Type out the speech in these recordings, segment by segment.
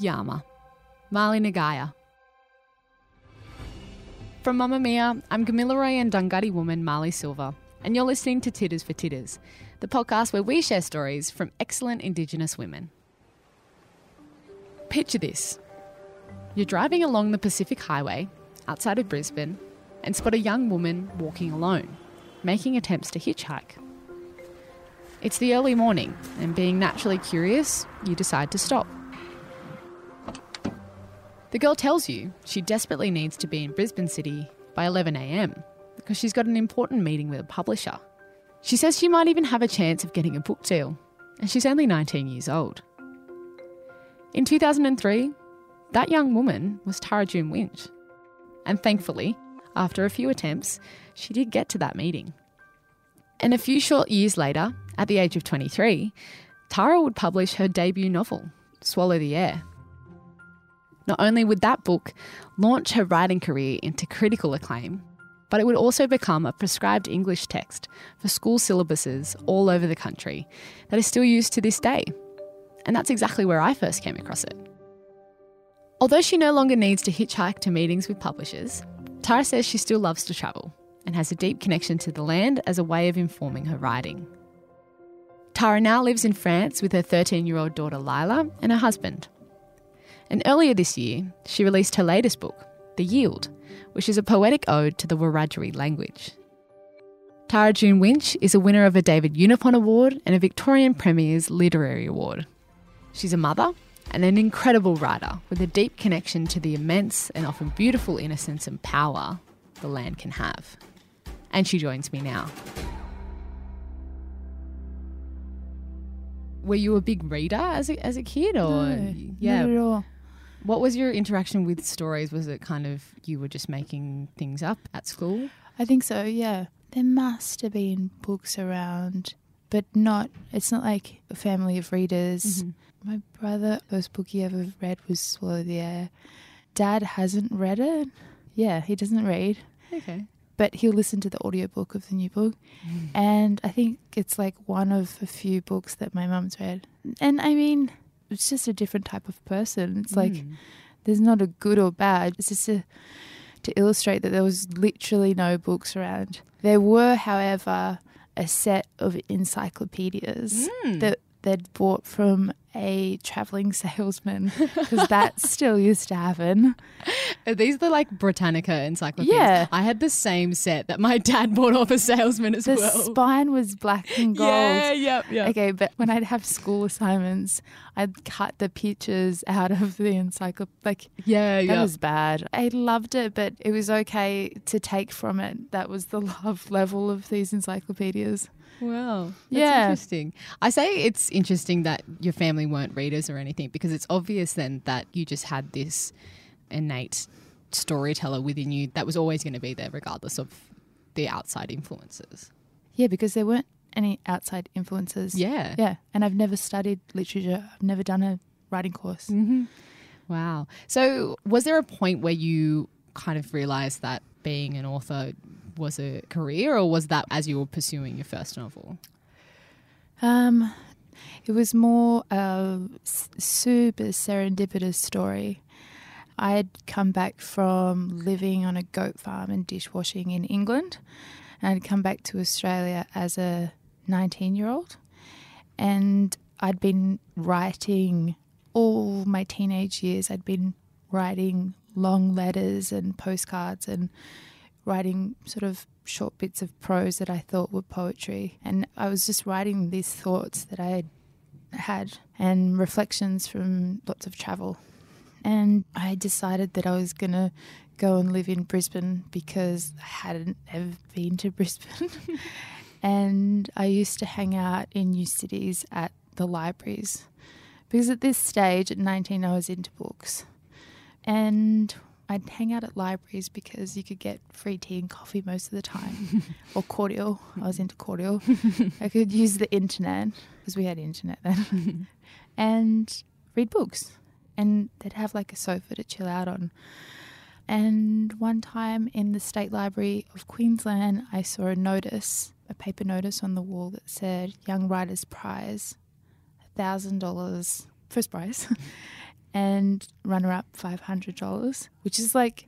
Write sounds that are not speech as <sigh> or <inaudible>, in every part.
Yama, Mali Nagaya. From Mamamia, I'm Gamilaroi and Dunghutti woman Marlee Silva, and you're listening to Tiddas for Tiddas, the podcast where we share stories from excellent Indigenous women. Picture this you're driving along the Pacific Highway outside of Brisbane and spot a young woman walking alone, making attempts to hitchhike. It's the early morning, and being naturally curious, you decide to stop. The girl tells you she desperately needs to be in Brisbane City by 11am because she's got an important meeting with a publisher. She says she might even have a chance of getting a book deal, and she's only 19 years old. In 2003, that young woman was Tara June Winch. And thankfully, after a few attempts, she did get to that meeting. And a few short years later, at the age of 23, Tara would publish her debut novel, Swallow the Air. Not only would that book launch her writing career into critical acclaim, but it would also become a prescribed English text for school syllabuses all over the country that is still used to this day. And that's exactly where I first came across it. Although she no longer needs to hitchhike to meetings with publishers, Tara says she still loves to travel and has a deep connection to the land as a way of informing her writing. Tara now lives in France with her 13 year old daughter Lila and her husband. And earlier this year, she released her latest book, The Yield, which is a poetic ode to the Wiradjuri language. Tara June Winch is a winner of a David Unaipon Award and a Victorian Premier's Literary Award. She's a mother and an incredible writer with a deep connection to the immense and often beautiful innocence and power the land can have. And she joins me now. Were you a big reader as a, as a kid, or No, yeah? Not at all. What was your interaction with stories? Was it kind of you were just making things up at school? I think so, yeah. There must have been books around, but not, it's not like a family of readers. Mm-hmm. My brother, first book he ever read was Swallow the Air. Dad hasn't read it. Yeah, he doesn't read, Okay. but he'll listen to the audiobook of the new book. Mm. And I think it's like one of a few books that my mum's read. And I mean, it's just a different type of person. It's like, Mm. there's not a good or bad. It's just a, to illustrate that there was literally no books around. There were, however, a set of encyclopedias Mm. that they'd bought from a traveling <laughs> salesman because <laughs> that still used to happen. Are these the like Britannica encyclopedias? Yeah. I had the same set that my dad <laughs> bought off a salesman as The well. spine was black and gold. Yeah, yep, yep. Okay, but when I'd have school assignments, I'd cut the pictures out of the encyclopedia. Like, Yeah, That yeah. was bad. I loved it, but it was okay to take from it. That was the love level of these encyclopedias. Wow. That's Yeah. interesting. I say it's interesting that your family weren't readers or anything because it's obvious then that you just had this innate storyteller within you that was always going to be there regardless of the outside influences. Yeah, because there weren't any outside influences. Yeah. Yeah. And I've never studied literature, I've never done a writing course. Mm-hmm. Wow. So, was there a point where you kind of realized that being an author was a career, or was that as you were pursuing your first novel? Um, it was more a super serendipitous story. I had come back from living on a goat farm and dishwashing in England, and I'd come back to Australia as a 19 year old. And I'd been writing all my teenage years, I'd been writing long letters and postcards and writing sort of short bits of prose that I thought were poetry. And I was just writing these thoughts that I had and reflections from lots of travel. And I decided that I was going to go and live in Brisbane because I hadn't ever been to <laughs> Brisbane. <laughs> and I used to hang out in new cities at the libraries. Because at this stage, at 19, I was into books. And I'd hang out at libraries because you could get free tea and coffee most of the time, <laughs> or cordial. I was into cordial. <laughs> I could use the internet because we had internet then, <laughs> and read books. And they'd have like a sofa to chill out on. And one time in the State Library of Queensland, I saw a notice, a paper notice on the wall that said Young Writers Prize, $1,000 first prize. And runner up $500, which is like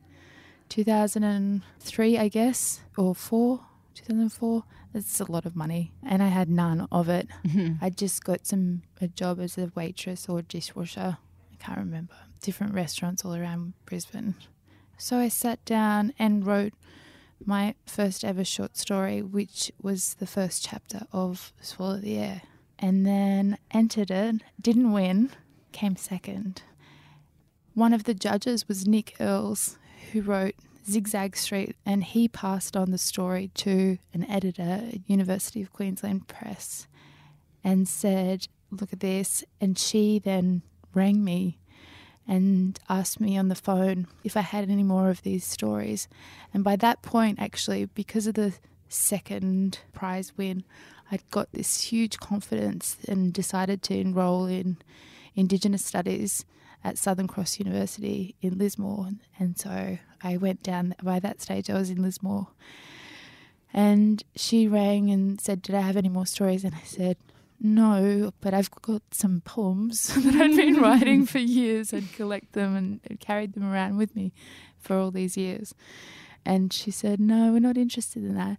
2003, I guess, or 4, 2004. It's a lot of money. And I had none of it. Mm-hmm. I just got some a job as a waitress or dishwasher. I can't remember. Different restaurants all around Brisbane. So I sat down and wrote my first ever short story, which was the first chapter of Swallow the Air. And then entered it, didn't win, came second. One of the judges was Nick Earls, who wrote Zigzag Street, and he passed on the story to an editor at University of Queensland Press and said, Look at this. And she then rang me and asked me on the phone if I had any more of these stories. And by that point, actually, because of the second prize win, I'd got this huge confidence and decided to enroll in Indigenous Studies at Southern Cross University in Lismore. And so I went down, by that stage, I was in Lismore. And she rang and said, Did I have any more stories? And I said, No, but I've got some poems <laughs> that I've been <laughs> writing for years I'd collect them and carried them around with me for all these years. And she said, No, we're not interested in that.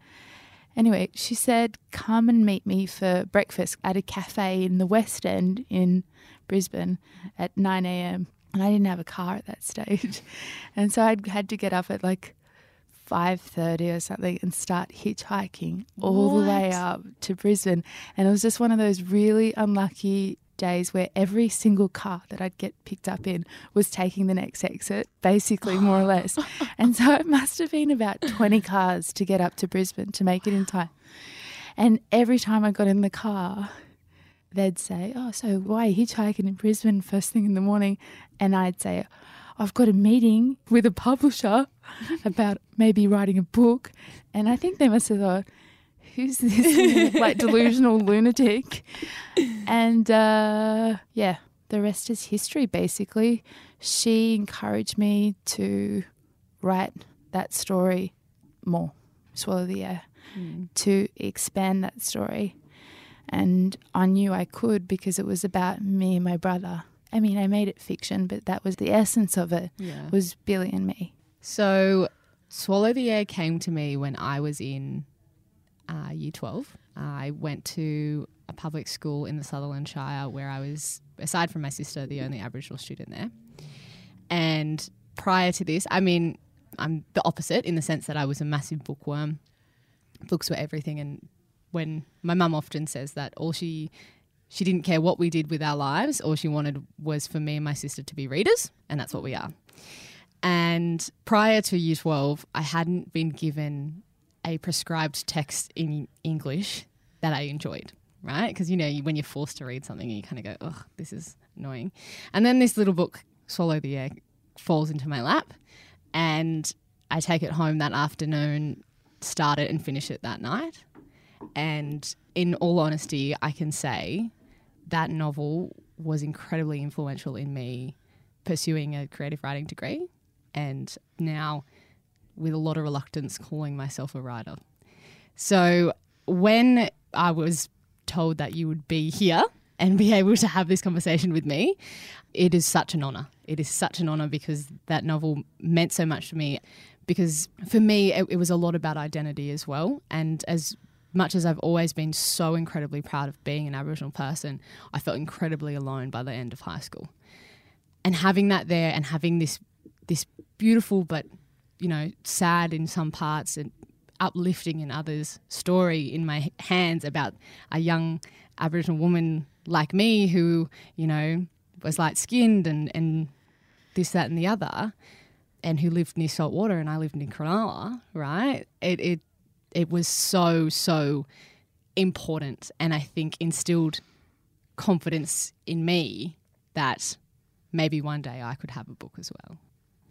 Anyway, she said, Come and meet me for breakfast at a cafe in the West End in Brisbane at 9 a.m. And I didn't have a car at that stage. <laughs> And so I had to get up at like 5.30 or something and start hitchhiking all the way up to Brisbane. And it was just one of those really unlucky days where every single car that I'd get picked up in was taking the next exit, basically, more or less. <laughs> And so it must have been about 20 cars to get up to Brisbane to make it in time. And every time I got in the car, they'd say, Oh, so why are you hitchhiking in Brisbane first thing in the morning? And I'd say, I've got a meeting with a publisher <laughs> about maybe writing a book. And I think they must have thought, Who's this <laughs> like delusional lunatic? And uh, yeah, the rest is history basically. She encouraged me to write that story more, Swallow the Air, to expand that story. And I knew I could because it was about me and my brother. I mean, I made it fiction, but that was the essence of it, Yeah. was Billy and me. So, Swallow the Air came to me when I was in uh, year 12. I went to a public school in the Sutherland Shire where I was, aside from my sister, the only Aboriginal student there. And prior to this, I mean, I'm the opposite in the sense that I was a massive bookworm. Books were everything. And when my mum often says that all she she didn't care what we did with our lives, all she wanted was for me and my sister to be readers, and that's what we are. And prior to year 12, I hadn't been given a prescribed text in English that I enjoyed, right? Because, you know, when you're forced to read something, you kind of go, ugh, this is annoying. And then this little book, Swallow the Air, falls into my lap. And I take it home that afternoon, start it and finish it that night. And in all honesty, I can say that novel was incredibly influential in me pursuing a creative writing degree and now with a lot of reluctance calling myself a writer. So when I was told that you would be here and be able to have this conversation with me, it is such an honor. It is such an honor because that novel meant so much to me. Because for me, it, it was a lot about identity as well. And as much as I've always been so incredibly proud of being an Aboriginal person, I felt incredibly alone by the end of high school. And having that there and having this this beautiful but you know sad in some parts and uplifting in others story in my hands about a young Aboriginal woman like me who you know was light skinned and and this that and the other and who lived near saltwater and I lived in Cronulla right it it it was so so important and I think instilled confidence in me that maybe one day I could have a book as well.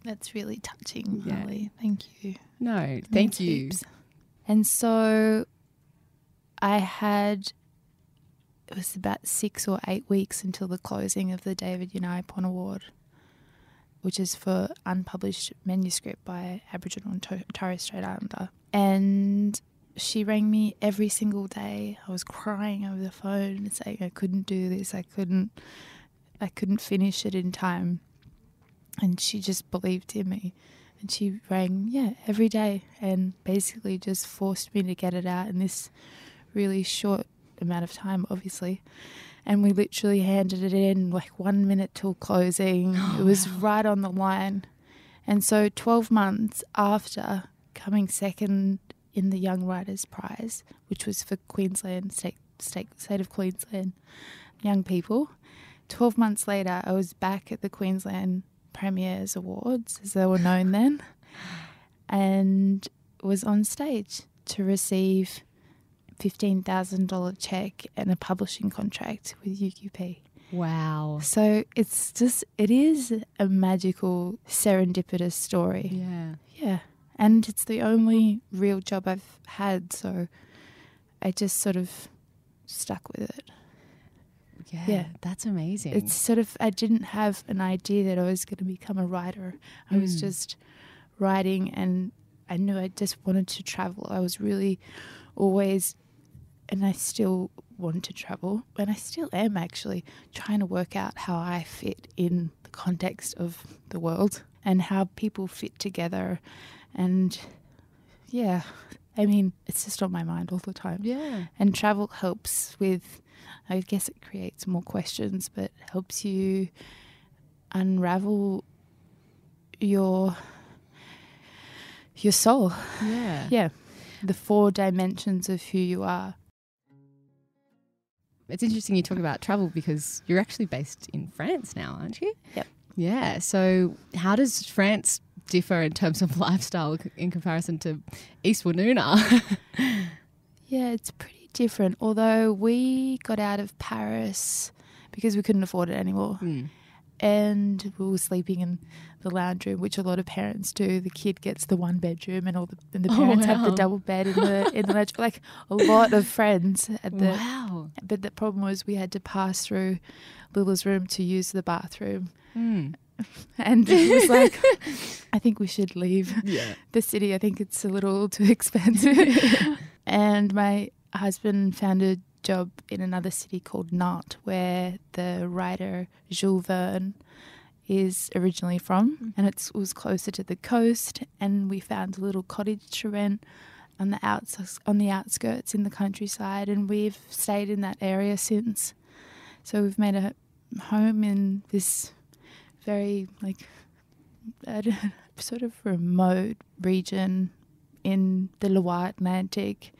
That's really touching, Yeah. Holly. Thank you. No, thank you. heaps. And so I had, it was about six or eight weeks until the closing of the David Unaipon Award, which is for unpublished manuscript by Aboriginal and To- Torres Strait Islander. And she rang me every single day. I was crying over the phone saying I couldn't do this. I couldn't I couldn't finish it in time. And she just believed in me. And she rang, yeah, every day and basically just forced me to get it out in this really short amount of time, obviously. And we literally handed it in like one minute till closing. <gasps> Oh, it was wow. right on the line. And so 12 months after coming second in the Young Writers Prize, which was for Queensland, state, state, state of Queensland young people, 12 months later, I was back at the Queensland Premiers Awards, as they were known then, <sighs> and was on stage to receive $15,000 check and a publishing contract with UQP. Wow. So it's just, it is a magical, serendipitous story. Yeah. Yeah. And it's the only real job I've had. So I just sort of stuck with it. Yeah. Yeah. That's amazing. It's sort of, I didn't have an idea that I was going to become a writer. I was Mm. just writing and I knew I just wanted to travel. I was really always, and I still want to travel, and I still am actually trying to work out how I fit in the context of the world and how people fit together. And yeah, I mean, it's just on my mind all the time. yeah. And travel helps with, I guess it creates more questions, but helps you unravel your your soul. Yeah. Yeah, the four dimensions of who you are. It's interesting you talk about travel because you're actually based in France now, aren't you? Yep. Yeah. So, how does France differ in terms of <laughs> lifestyle in comparison to East Woonona? <laughs> Yeah, it's pretty different. Although we got out of Paris because we couldn't afford it anymore. Hmm. And we were sleeping in the lounge room, which a lot of parents do. The kid gets the one bedroom, and all the and the Oh, parents have the double bed in the in the lounge. <laughs> Like a lot of friends at the. wow. But the problem was we had to pass through Lila's room to use the bathroom, Hmm. <laughs> and it was like, <laughs> I think we should leave Yeah. the city. I think it's a little too expensive. and my husband found a job in another city called Nantes, where the writer Jules Verne is originally from, mm-hmm. and it was closer to the coast. And we found a little cottage to rent on the outs on the outskirts in the countryside, and we've stayed in that area since. So we've made a home in this very like <laughs> sort of remote region in the Loire Atlantic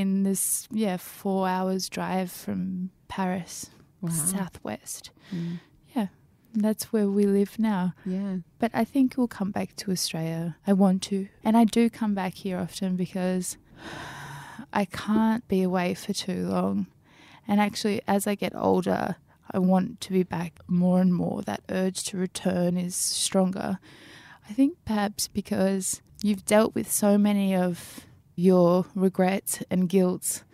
in this yeah 4 hours drive from Paris Wow. southwest. Hmm. and that's where we live now. Yeah. but I think we'll come back to Australia. I want to. And I do come back here often because I can't be away for too long. And actually as I get older I want to be back more and more. That urge to return is stronger. I think perhaps because you've dealt with so many of your regrets and guilt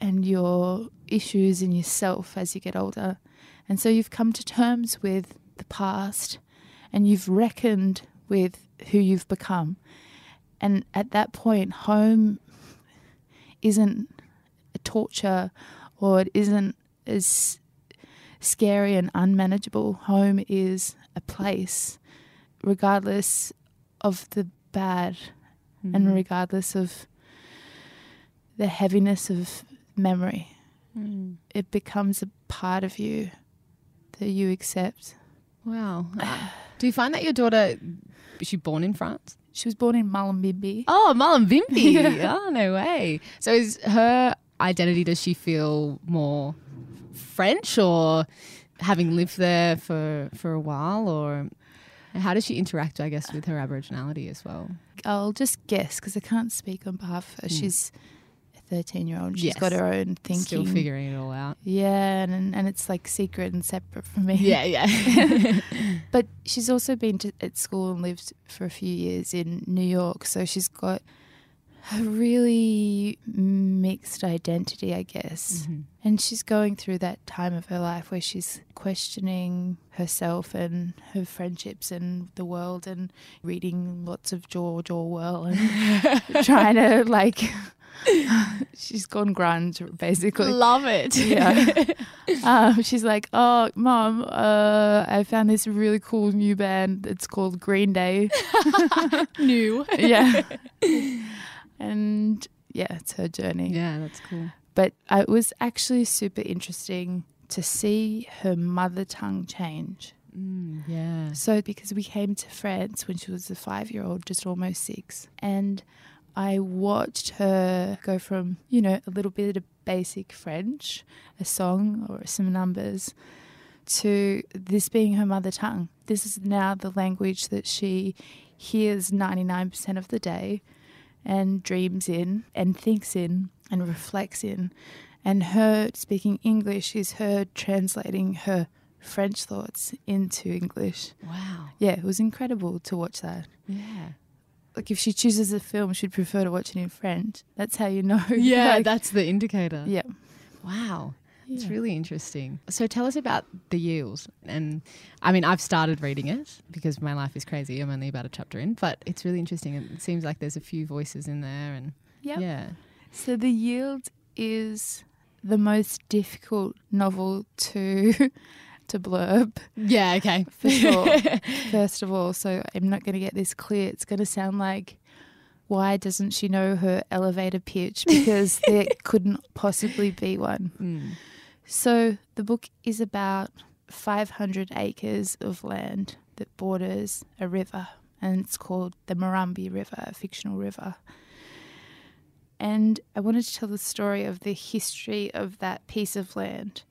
and your issues in yourself as you get older. And so you've come to terms with the past and you've reckoned with who you've become. And at that point, home isn't a torture or it isn't as scary and unmanageable. Home is a place, regardless of the bad Hmm. and regardless of the heaviness of memory. Hmm. It becomes a part of you that you accept. Wow. Uh, Do you find that your daughter is she born in France? She was born in Mullumbimby. Oh, Mullumbimby. <laughs> Yeah. Oh, no way. So is her identity does she feel more French or having lived there for for a while or how does she interact I guess with her aboriginality as well? I'll just guess because I can't speak on behalf of her. Mm. She's 13 year old. She's Yes. got her own thinking. Still figuring it all out. Yeah, and, and it's like secret and separate from me. Yeah, yeah. <laughs> <laughs> But she's also been to, at school and lived for a few years in New York, so she's got a really mixed identity, I guess. Mhm. And she's going through that time of her life where she's questioning herself and her friendships and the world and reading lots of George Orwell and <laughs> trying to like <laughs> she's gone grand, basically. Love it. <laughs> Yeah. um, she's like, "Oh, mom, uh, I found this really cool new band. It's called Green Day." <laughs> New. yeah. and yeah, it's her journey. Yeah, that's cool. But it was actually super interesting to see her mother tongue change. Mm, yeah. So, because we came to France when she was a five year old, just almost six, and I watched her go from, you know, a little bit of basic French, a song or some numbers, to this being her mother tongue. This is now the language that she hears 99% of the day and dreams in and thinks in and reflects in. And her speaking English is her translating her French thoughts into English. Wow. Yeah, it was incredible to watch that. Yeah. Like if she chooses a film, she'd prefer to watch it in French. That's how you know. <laughs> Yeah, Like, that's the indicator. yeah. Wow. It's Yeah. really interesting. So tell us about the yield. And I mean, I've started reading it because my life is crazy. I'm only about a chapter in, but it's really interesting. It seems like there's a few voices in there, and Yep. yeah, So the yield is the most difficult novel to <laughs> to blurb yeah, okay, <laughs> for sure. <laughs> First of all, so I'm not going to get this clear. It's going to sound like why doesn't she know her elevator pitch because <laughs> there couldn't possibly be one. Mm. So the book is about 500 acres of land that borders a river, and it's called the Murrumby River, a fictional river. And I wanted to tell the story of the history of that piece of land.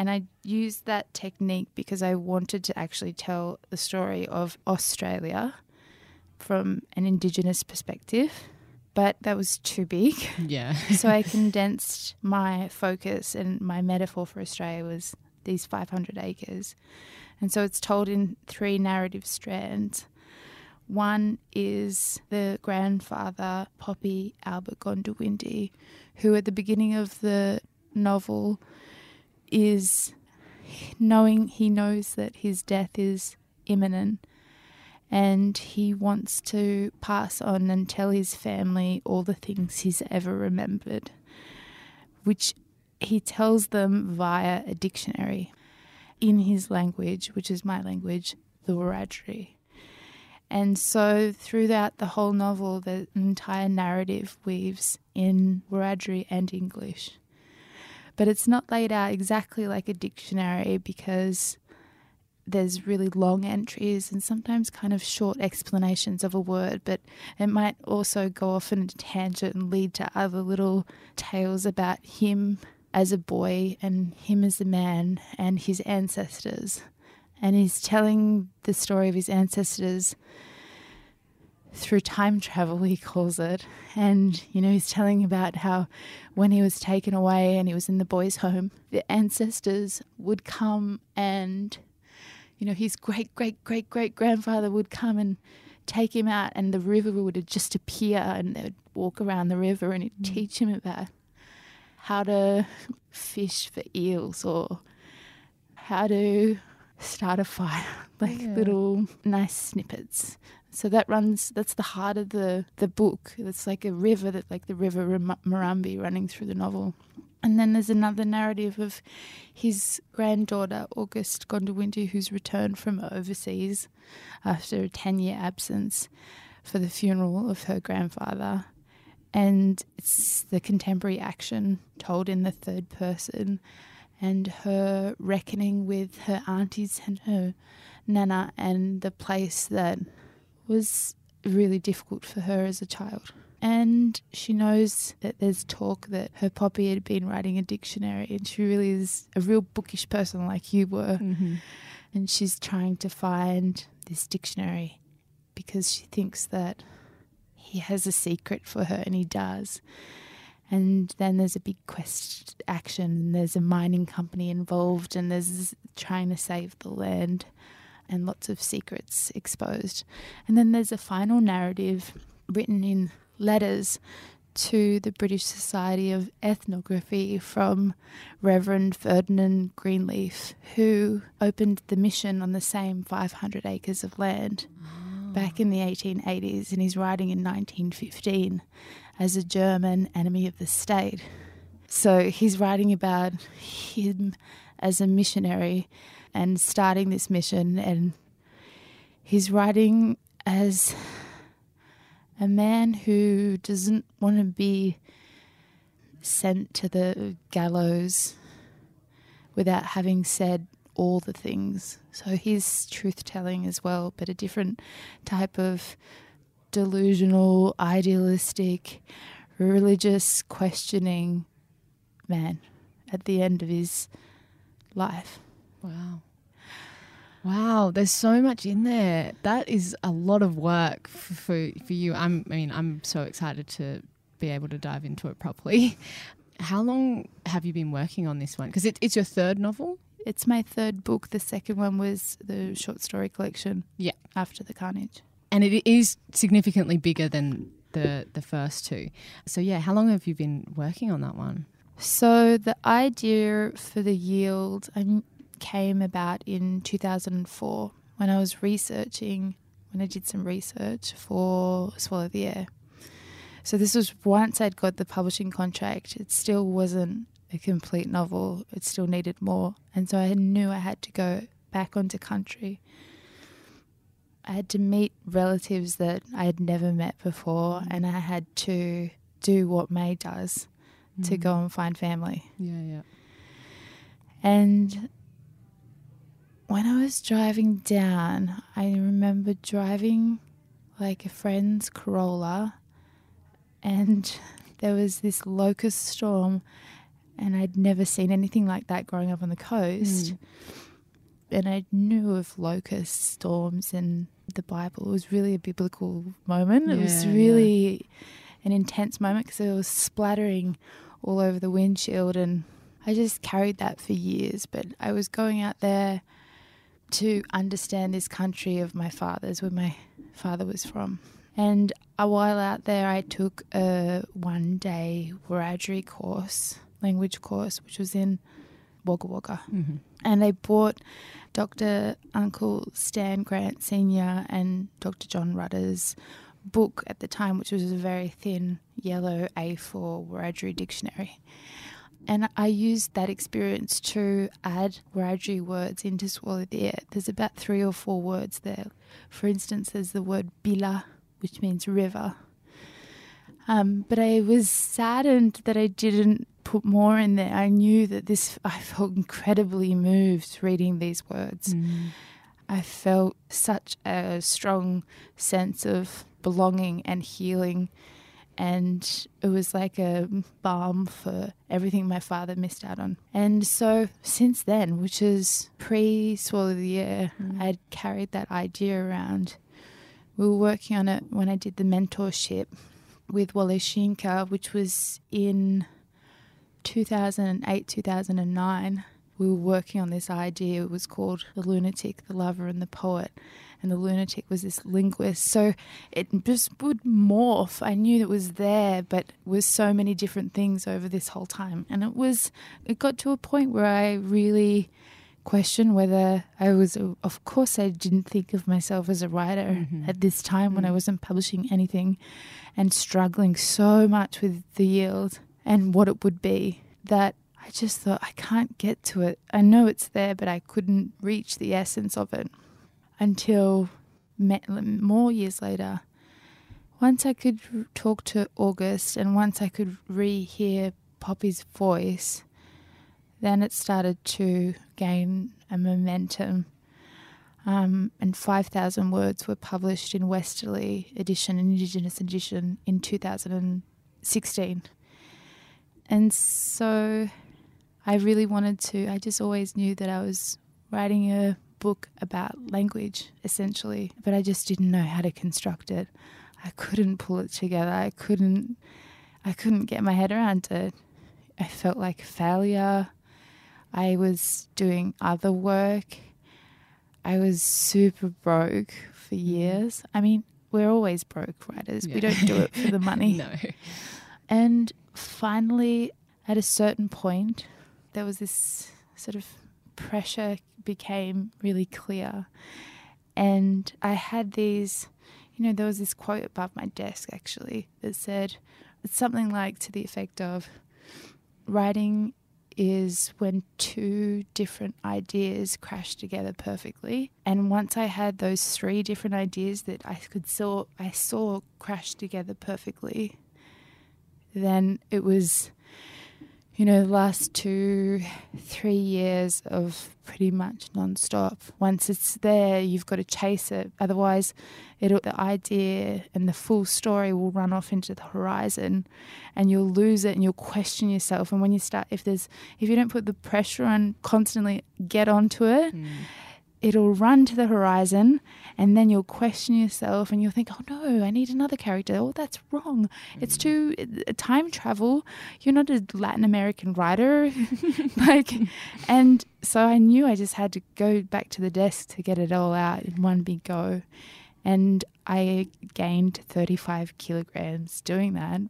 And I used that technique because I wanted to actually tell the story of Australia from an Indigenous perspective, but that was too big yeah, <laughs> so I <laughs> condensed my focus and my metaphor for Australia was these 500 acres. And so it's told in three narrative strands. One is the grandfather, Poppy Albert Gondiwindi, who at the beginning of the novel is knowing he knows that his death is imminent and he wants to pass on and tell his family all the things he's ever remembered, which he tells them via a dictionary in his language, which is my language, the Wiradjuri. And so throughout the whole novel, the entire narrative weaves in Wiradjuri and English. But it's not laid out exactly like a dictionary because there's really long entries and sometimes kind of short explanations of a word, but it might also go off in a tangent and lead to other little tales about him as a boy and him as a man and his ancestors. And he's telling the story of his ancestors through time travel, he calls it. And, you know, he's telling about how when he was taken away and he was in the boys' home, the ancestors would come and you know, his great great great great grandfather would come and take him out, and the river would just appear, and they would walk around the river, and he'd mm. teach him about how to fish for eels or how to start a fire, <laughs> like Yeah. little nice snippets. So that runs. That's the heart of the the book. It's like a river that, like the river Ram- Murrumby, running through the novel. And then there's another narrative of his granddaughter, August Gondiwindi, who's returned from overseas after a 10 year absence for the funeral of her grandfather. And it's the contemporary action told in the third person and her reckoning with her aunties and her nana and the place that was really difficult for her as a child. And she knows that there's talk that her poppy had been writing a dictionary, and she really is a real bookish person like you were. Mm-hmm. And she's trying to find this dictionary because she thinks that he has a secret for her, and he does. And then there's a big quest action, and there's a mining company involved, and there's trying to save the land, and lots of secrets exposed. And then there's a final narrative written in letters to the British Society of Ethnography from Reverend Ferdinand Greenleaf, who opened the mission on the same 500 acres of land ah. back in the 1880s, and he's writing in 1915 as a German enemy of the state. So he's writing about him as a missionary and starting this mission, and he's writing as a man who doesn't want to be sent to the gallows without having said all the things. So he's truth telling as well, but a different type of delusional, idealistic, religious questioning man at the end of his life. Wow. Wow, there's so much in there. That is a lot of work for for, for you. I'm, I mean, I'm so excited to be able to dive into it properly. <laughs> How long have you been working on this one? Because it, it's your third novel. It's my third book. The second one was the short story collection. Yeah. After the Carnage. And it is significantly bigger than the the first two. So yeah, how long have you been working on that one? So the idea for the yield um, came about in 2004 when I was researching, when I did some research for Swallow the Air. So this was once I'd got the publishing contract, it still wasn't a complete novel. It still needed more. And so I knew I had to go back onto country. I had to meet relatives that I had never met before, mm. and I had to do what May does to mm. go and find family. Yeah, yeah. And when I was driving down, I remember driving like a friend's Corolla, and <laughs> there was this locust storm, and I'd never seen anything like that growing up on the coast. Mm. And I knew of locust storms in the Bible. It was really a biblical moment. it was Yeah, really an intense moment because it was splattering all over the windshield, and I just carried that for years. But I was going out there to understand this country of my father's, where my father was from. And a while out there, I took a one day Wiradjuri course, language course, which was in Wagga Wagga. Mm-hmm. And they bought Dr. Uncle Stan Grant Sr. and Dr. John Rudder's book at the time, which was a very thin yellow A4 Wiradjuri dictionary. And I used that experience to add Wiradjuri words into Swallow the Air. There's about three or four words there. For instance, there's the word bila, which means river. Um, but I was saddened that I didn't put more in there. I knew that this, I felt incredibly moved reading these words. Mm. I felt such a strong sense of belonging and healing. And it was like a balm for everything my father missed out on. And so, since then, which is pre Swallow the Air, Mm. I'd carried that idea around. We were working on it when I did the mentorship with Wole Soyinka, which was in 2008, 2009. We were working on this idea. It was called The Lunatic, the Lover, and the Poet. And the lunatic was this linguist. So it just would morph. I knew it was there, but was so many different things over this whole time. And it was, it got to a point where I really questioned whether I was, of course, I didn't think of myself as a writer Mhm. at this time when I Mm. wasn't publishing anything and struggling so much with the yield and what it would be that I just thought, I can't get to it. I know it's there, but I couldn't reach the essence of it until more years later. Once I could talk to August and once I could re-hear Poppy's voice, then it started to gain a momentum. Um, and 5,000 words were published in Westerly edition, Indigenous edition, in 2016. And so I really wanted to, I just always knew that I was writing a book about language, essentially, but I just didn't know how to construct it. I couldn't pull it together. I couldn't, I couldn't get my head around it. I felt like failure. I was doing other work. I was super broke for mm. years. I mean, we're always broke writers. We don't do it for the <laughs> money. no. And finally, at a certain point, there was this sort of pressure became really clear. And I had these, you know, there was this quote above my desk actually that said, it's something like to the effect of writing is when two different ideas crash together perfectly. And once I had those three different ideas that I could saw I saw crash together perfectly, then it was you know, the last two, three years of pretty much nonstop. Once it's there, you've got to chase it. Otherwise, it'll, the idea and the full story will run off into the horizon, and you'll lose it, and you'll question yourself. And when you start, if there's, if you don't put the pressure on, constantly get onto it. Mm it'll run to the horizon and then you'll question yourself and you'll think, oh no, I need another character. Oh, that's wrong. It's too uh, time travel. You're not a Latin American writer. <laughs> like, and so I knew I just had to go back to the desk to get it all out in one big go. And I gained 35 kilograms doing that.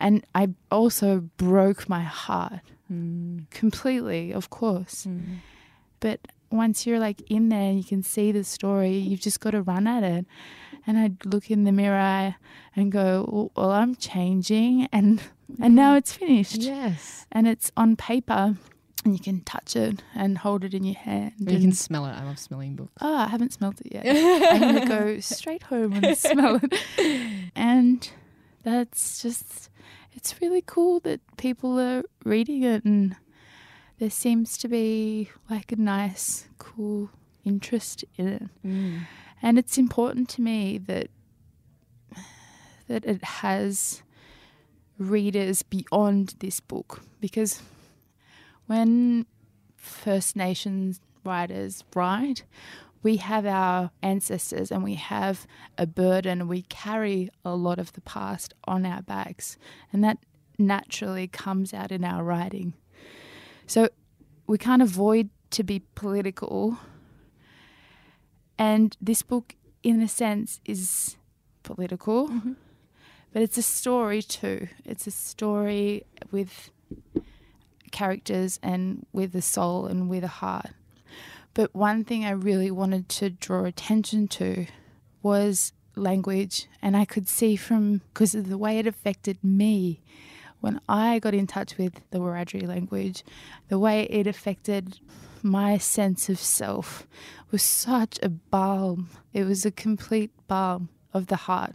And I also broke my heart mm. completely, of course. Mm. But once you're like in there, you can see the story. You've just got to run at it. And I'd look in the mirror and go, "Well, I'm changing," and and now it's finished. Yes, and it's on paper, and you can touch it and hold it in your hand. You can smell it. I love smelling books. Oh, I haven't smelled it yet. <laughs> I'm gonna go straight home and smell it. And that's just, it's really cool that people are reading it and there seems to be like a nice, cool interest in it. Mm. And it's important to me that that it has readers beyond this book because when First Nations writers write, we have our ancestors and we have a burden. We carry a lot of the past on our backs, and that naturally comes out in our writing. So we can't avoid to be political. And this book, in a sense, is political, mm-hmm. but it's a story too. It's a story with characters and with a soul and with a heart. But one thing I really wanted to draw attention to was language. And I could see from, because of the way it affected me, when I got in touch with the Wiradjuri language, the way it affected my sense of self was such a balm. It was a complete balm of the heart.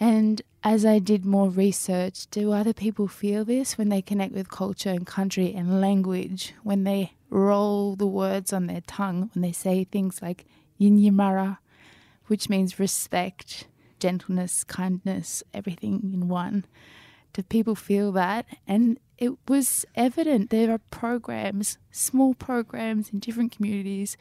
And as I did more research, do other people feel this when they connect with culture and country and language, when they roll the words on their tongue, when they say things like yinyimara, which means respect, gentleness, kindness, everything in one? Do people feel that? And it was evident there are programs, small programs in different communities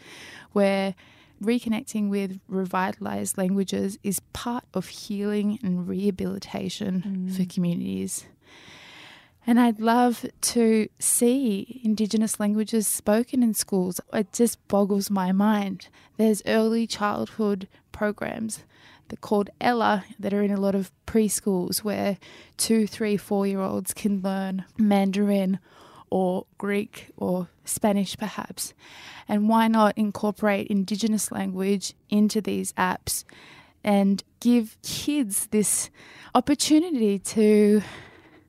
where reconnecting with revitalized languages is part of healing and rehabilitation mm. for communities. And I'd love to see Indigenous languages spoken in schools. It just boggles my mind. There's early childhood programs called Ella that are in a lot of preschools where two, three, four year olds can learn Mandarin or Greek or Spanish perhaps. And why not incorporate Indigenous language into these apps and give kids this opportunity to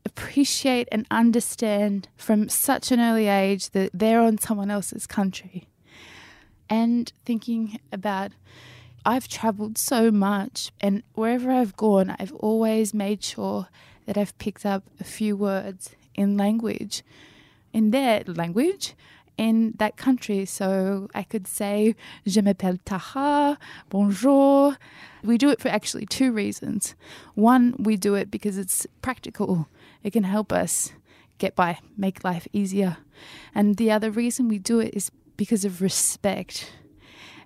appreciate and understand from such an early age that they're on someone else's country? And thinking about I've traveled so much, and wherever I've gone, I've always made sure that I've picked up a few words in language, in their language, in that country. So I could say, Je m'appelle Taha, bonjour. We do it for actually two reasons. One, we do it because it's practical, it can help us get by, make life easier. And the other reason we do it is because of respect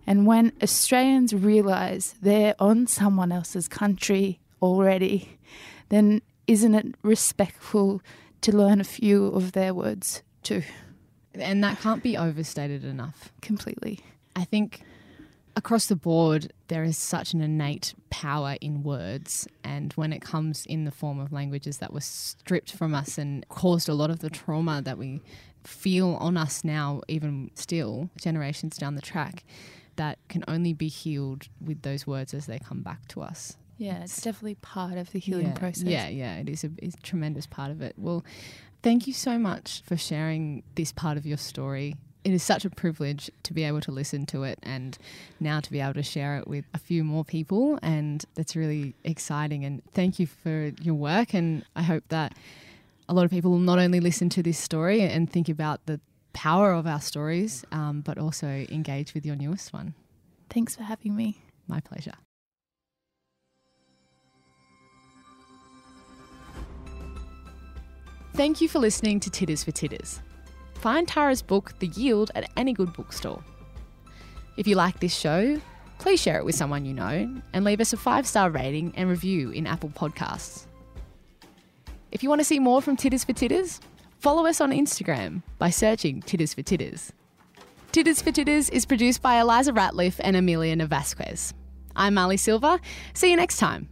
and when Australians realise they're on someone else's country already, then isn't it respectful to learn a few of their words too? And that can't be overstated enough. Completely. I think across the board, there is such an innate power in words. And when it comes in the form of languages that were stripped from us and caused a lot of the trauma that we feel on us now, even still, generations down the track, that can only be healed with those words as they come back to us. Yeah, it's definitely part of the healing yeah, process. Yeah, yeah, it is a, it's a tremendous part of it. Well, thank you so much for sharing this part of your story. It is such a privilege to be able to listen to it and now to be able to share it with a few more people. And that's really exciting. And thank you for your work. And I hope that a lot of people will not only listen to this story and think about the power of our stories, um, but also engage with your newest one. Thanks for having me. My pleasure. Thank you for listening to Tiddas for Tiddas. Find Tara's book, The Yield, at any good bookstore. If you like this show, please share it with someone you know and leave us a five star rating and review in Apple Podcasts. If you want to see more from Tiddas for Tiddas, follow us on Instagram by searching Tiddas for Tiddas. Tiddas for Tiddas is produced by Eliza Ratliff and Amelia Navasquez. I'm Marlee Silva. See you next time.